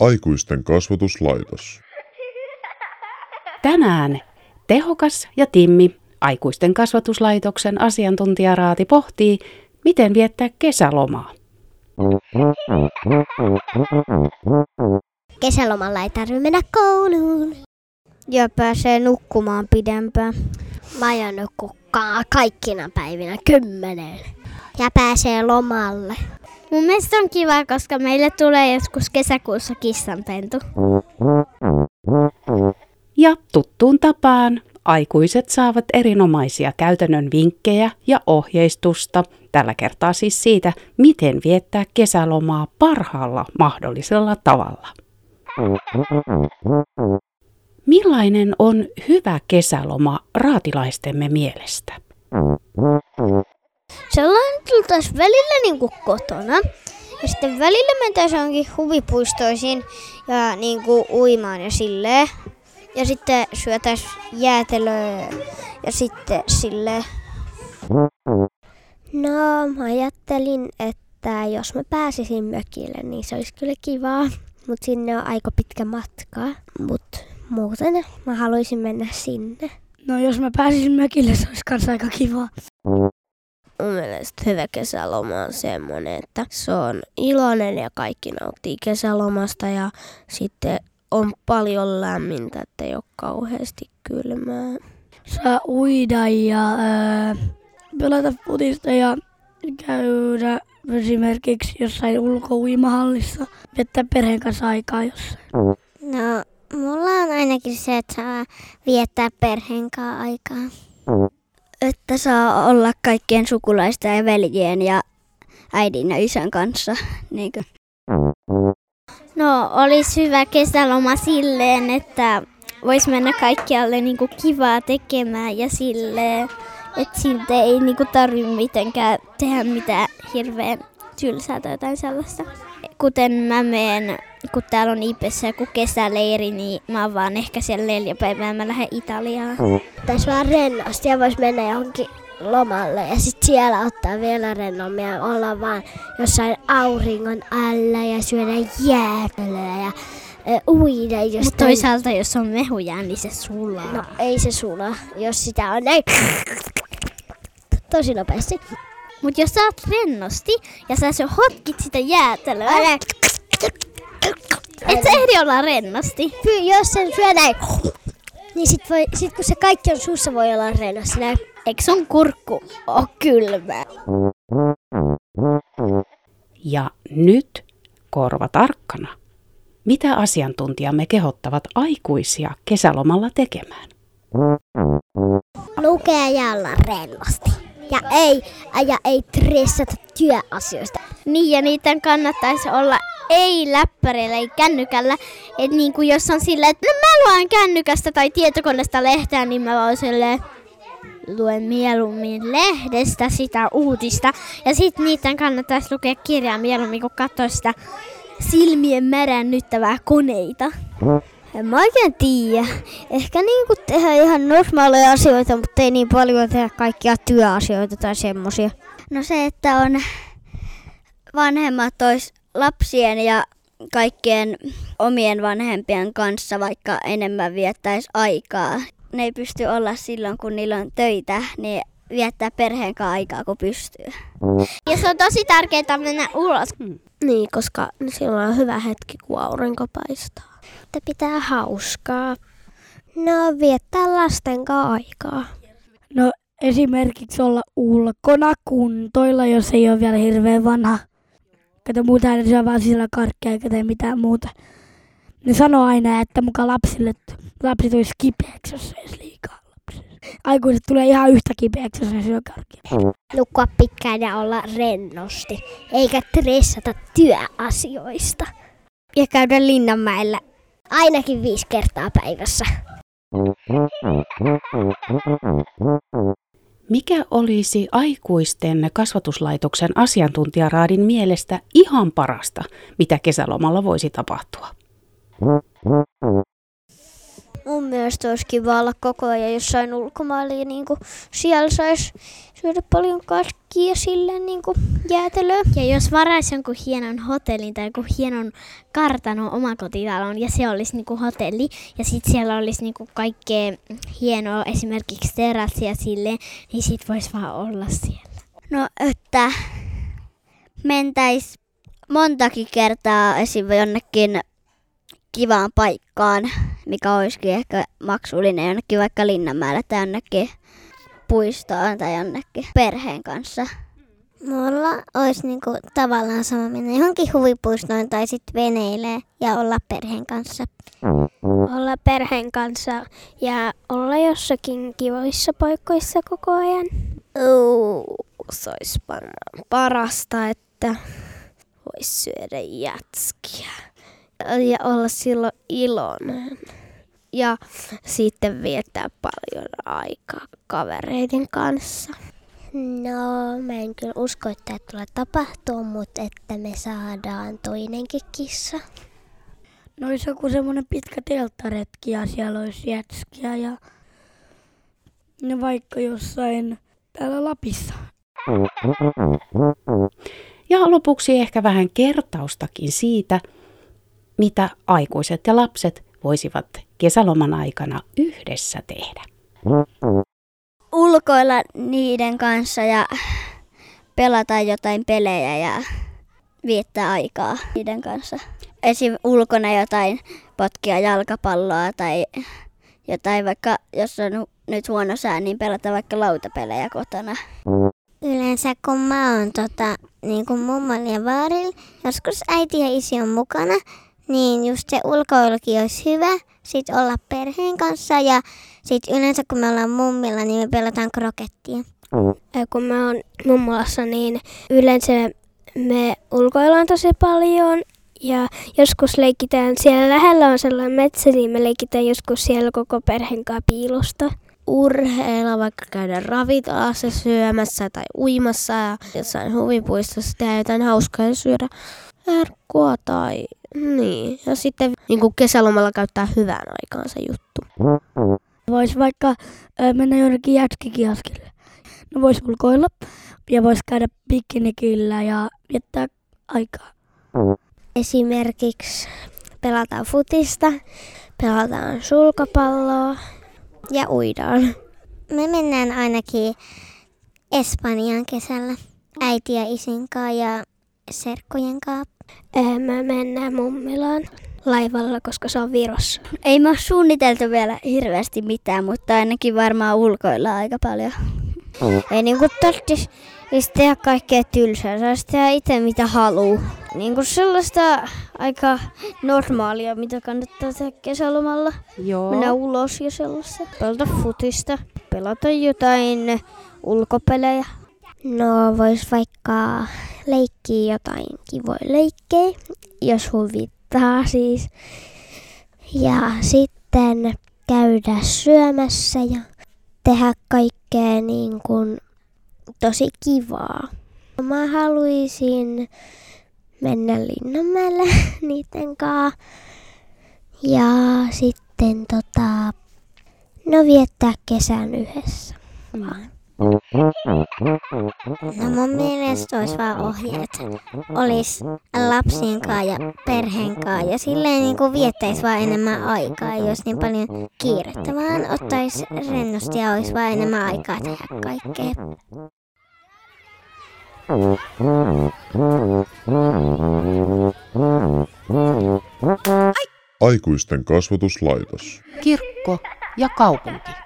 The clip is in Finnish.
Aikuisten kasvatuslaitos. Tänään Tehokas ja Timmi, aikuisten kasvatuslaitoksen asiantuntijaraati pohtii, miten viettää kesälomaa. Kesälomalla ei tarvitse mennä kouluun. Ja pääsee nukkumaan pidempään. Mä aion nukkua kaikkina päivinä kymmenen. Ja pääsee lomalle. Mun mielestä on kiva, koska meille tulee joskus kesäkuussa kissanpentu. Ja tuttuun tapaan aikuiset saavat erinomaisia käytännön vinkkejä ja ohjeistusta, tällä kertaa siis siitä, miten viettää kesälomaa parhaalla mahdollisella tavalla. Millainen on hyvä kesäloma raatilaistemme mielestä? Sellainen tultaisiin välillä niin kuin kotona. Ja sitten välillä mentäisiin johonkin huvipuistoisiin ja niin kuin uimaan ja silleen. Ja sitten syötäisiin jäätelöä ja sitten silleen. No, mä ajattelin, että jos mä pääsisin mökille, niin se olisi kyllä kivaa. Mutta sinne on aika pitkä matka. Mutta muuten mä haluaisin mennä sinne. No jos mä pääsisin mökille, se olisi kanssa aika kiva. Mun mielestä hyvä kesäloma on semmoinen, että se on iloinen ja kaikki nauttii kesälomasta ja sitten on paljon lämmintä, että ei ole kauheasti kylmää. Saa uida ja ää, pelata putista ja käydä esimerkiksi jossain ulkouimahallissa, viettää perheen kanssa aikaa jossain. No, mulla on ainakin se, että saa viettää perheen kanssa aikaa. Että saa olla kaikkien sukulaisten ja veljien ja äidin ja isän kanssa. Niin No, olisi hyvä kesäloma silleen, että vois mennä kaikkialle niinku kivaa tekemään ja silleen, että siltä ei niinku tarvi mitenkään tehdä mitään hirveän tylsää tai jotain sellaista. Kuten mä menen, kun täällä on Ipessä joku kesäleiri, niin mä oon vaan ehkä siellä neljä päivää, mä lähden Italiaan. Tässä vaan rennosti ja vois mennä johonkin lomalle ja sitten siellä ottaa vielä rennommin ja olla vaan jossain auringon alla ja syödä jäätelöä ja uida jostain. Mutta toisaalta jos on mehuja, niin se sulaa. No ei se sula, jos sitä on näin tosi nopeasti. Mutta jos sä oot rennosti ja sä syö hotkit sitä jäätelöä, Älä, et sä ehdi olla rennosti. py, jos sen syö näin, niin sit, voi, sit kun se kaikki on suussa voi olla rennosti näin. Eikö sun kurkku oo kylmä? Ja nyt korva tarkkana. Mitä asiantuntijamme kehottavat aikuisia kesälomalla tekemään? Lukea ja olla rennosti. Ja ei, ja ei stressata työasioista. Niin ja niiden kannattaisi olla ei läppäreillä, ei kännykällä. Et niin kuin jos on silleen, että no mä luen kännykästä tai tietokoneesta lehteä, niin mä voin silleen luen mieluummin lehdestä sitä uutista. Ja sitten niiden kannattaisi lukea kirjaa mieluummin kuin katsoa sitä silmien märännyttävää koneita. En mä oikein tiedä. Ehkä niinku tehdä ihan normaaleja asioita, mutta ei niin paljon tehdä kaikkia työasioita tai semmosia. No se, että on vanhemmat tois lapsien ja kaikkien omien vanhempien kanssa vaikka enemmän viettäisi aikaa. Ne ei pysty olla silloin, kun niillä on töitä, niin viettää perheen kanssa aikaa, kun pystyy. Ja se on tosi tärkeää mennä ulos. Niin, koska silloin on hyvä hetki, kun aurinko paistaa. Että pitää hauskaa. No, viettää lasten kanssa aikaa. No esimerkiksi olla ulkona kuntoilla, jos ei ole vielä hirveän vanha. Kato muuta ei syö vaan sisällä karkkia eikä tee mitään muuta. Ne sanoo aina, että muka lapsille, lapsi tulisi kipeäksi, jos söisi liikaa lapsia. Aikuiset tulee ihan yhtä kipeäksi, jos ne syö karkkia. Nukkua pitkään ja olla rennosti. Eikä stressata työasioista. Ja käydä Linnanmäellä. Ainakin viisi kertaa päivässä. Mikä olisi aikuisten kasvatuslaitoksen asiantuntijaraadin mielestä ihan parasta, mitä kesälomalla voisi tapahtua? Mielestä olisi kiva olla koko ajan jossain ulkomailla ja niin kuin siellä saisi syödä paljon karkkia sille niin kuin jäätelöä. Ja jos varaisi jonkun hienon hotellin tai jonkun hienon kartanon omakotitalon ja se olisi niinku hotelli ja sitten siellä olisi niinku kaikkea hienoa, esimerkiksi terassia sille, niin sit voisi vaan olla siellä. No, että mentäis montakin kertaa esim. jonnekin kivaan paikkaan, mikä olisikin ehkä maksullinen jonnekin vaikka Linnanmäellä tai jonnekin puistoon tai jonnekin perheen kanssa. Mulla olisi niinku tavallaan sama mennä johonkin huvipuistoon tai sitten veneille ja olla perheen kanssa. Olla perheen kanssa ja olla jossakin kivoissa paikoissa koko ajan. Uu, se olisi parasta, että voisi syödä jätskiä ja olla silloin iloinen. Ja sitten viettää paljon aikaa kavereiden kanssa. No, mä en kyllä usko, että tämä tulee tapahtua, mutta että me saadaan toinenkin kissa. No olisi joku semmoinen pitkä telttaretki ja siellä olisi jätskiä ja ne vaikka jossain täällä Lapissa. Ja lopuksi ehkä vähän kertaustakin siitä, mitä aikuiset ja lapset voisivat kesäloman aikana yhdessä tehdä. Ulkoilla niiden kanssa ja pelata jotain pelejä ja viettää aikaa niiden kanssa. Esim. ulkona jotain potkia jalkapalloa tai jotain vaikka, jos on nyt huono sää, niin pelata vaikka lautapelejä kotona. Yleensä kun mä oon tota, niin kuin mummon ja vaarilla, joskus äiti ja isi on mukana, niin just se ulkoilukin olisi hyvä. Sitten olla perheen kanssa ja sitten yleensä kun me ollaan mummilla, niin me pelataan krokettia. Ja kun mä oon mummolassa, niin yleensä me ulkoillaan tosi paljon ja joskus leikitään, siellä lähellä on sellainen metsä, niin me leikitään joskus siellä koko perheen kanssa piilosta. Urheilla, vaikka käydä ravintolassa syömässä tai uimassa ja jossain huvipuistossa tehdä jotain hauskaa ja syödä herkkua tai niin. Ja sitten niin kuin kesälomalla käyttää hyvän aikaansa juttu. Voisi vaikka ö, mennä jonnekin jätskikiaskille. No voisi ulkoilla ja voisi käydä piknikillä ja viettää aikaa. Esimerkiksi pelataan futista, pelataan sulkapalloa ja uidaan. Me mennään ainakin Espanjaan kesällä äiti ja isin kanssa ja serkkujen kanssa. Eh, Me mennään mummilaan laivalla, koska se on Virossa. Ei me ole suunniteltu vielä hirveästi mitään, mutta ainakin varmaan ulkoilla aika paljon. Ei niinku tarvitsisi tehdä kaikkea tylsää, saisi tehdä itse mitä haluu. Niinku sellaista aika normaalia, mitä kannattaa tehdä kesälomalla. Joo. Mennä ulos ja sellaista. Pelata futista, pelata jotain ulkopelejä. No vois vaikka leikkiä jotain kivoja leikkejä, jos huvittaa siis. Ja sitten käydä syömässä ja tehdä kaikkea niin kuin tosi kivaa. Mä haluaisin mennä Linnanmäelle niiden kanssa. Ja sitten tota, no viettää kesän yhdessä. Vaan. No mun mielestä olisi vaan ohjeet. Olis lapsien kanssa ja perheen kanssa ja silleen niin kuin viettäisi vaan enemmän aikaa. Ei olisi niin paljon kiirettä, vaan ottaisi rennosti ja olisi vaan enemmän aikaa tehdä kaikkea. Aikuisten kasvatuslaitos. Kirkko ja kaupunki.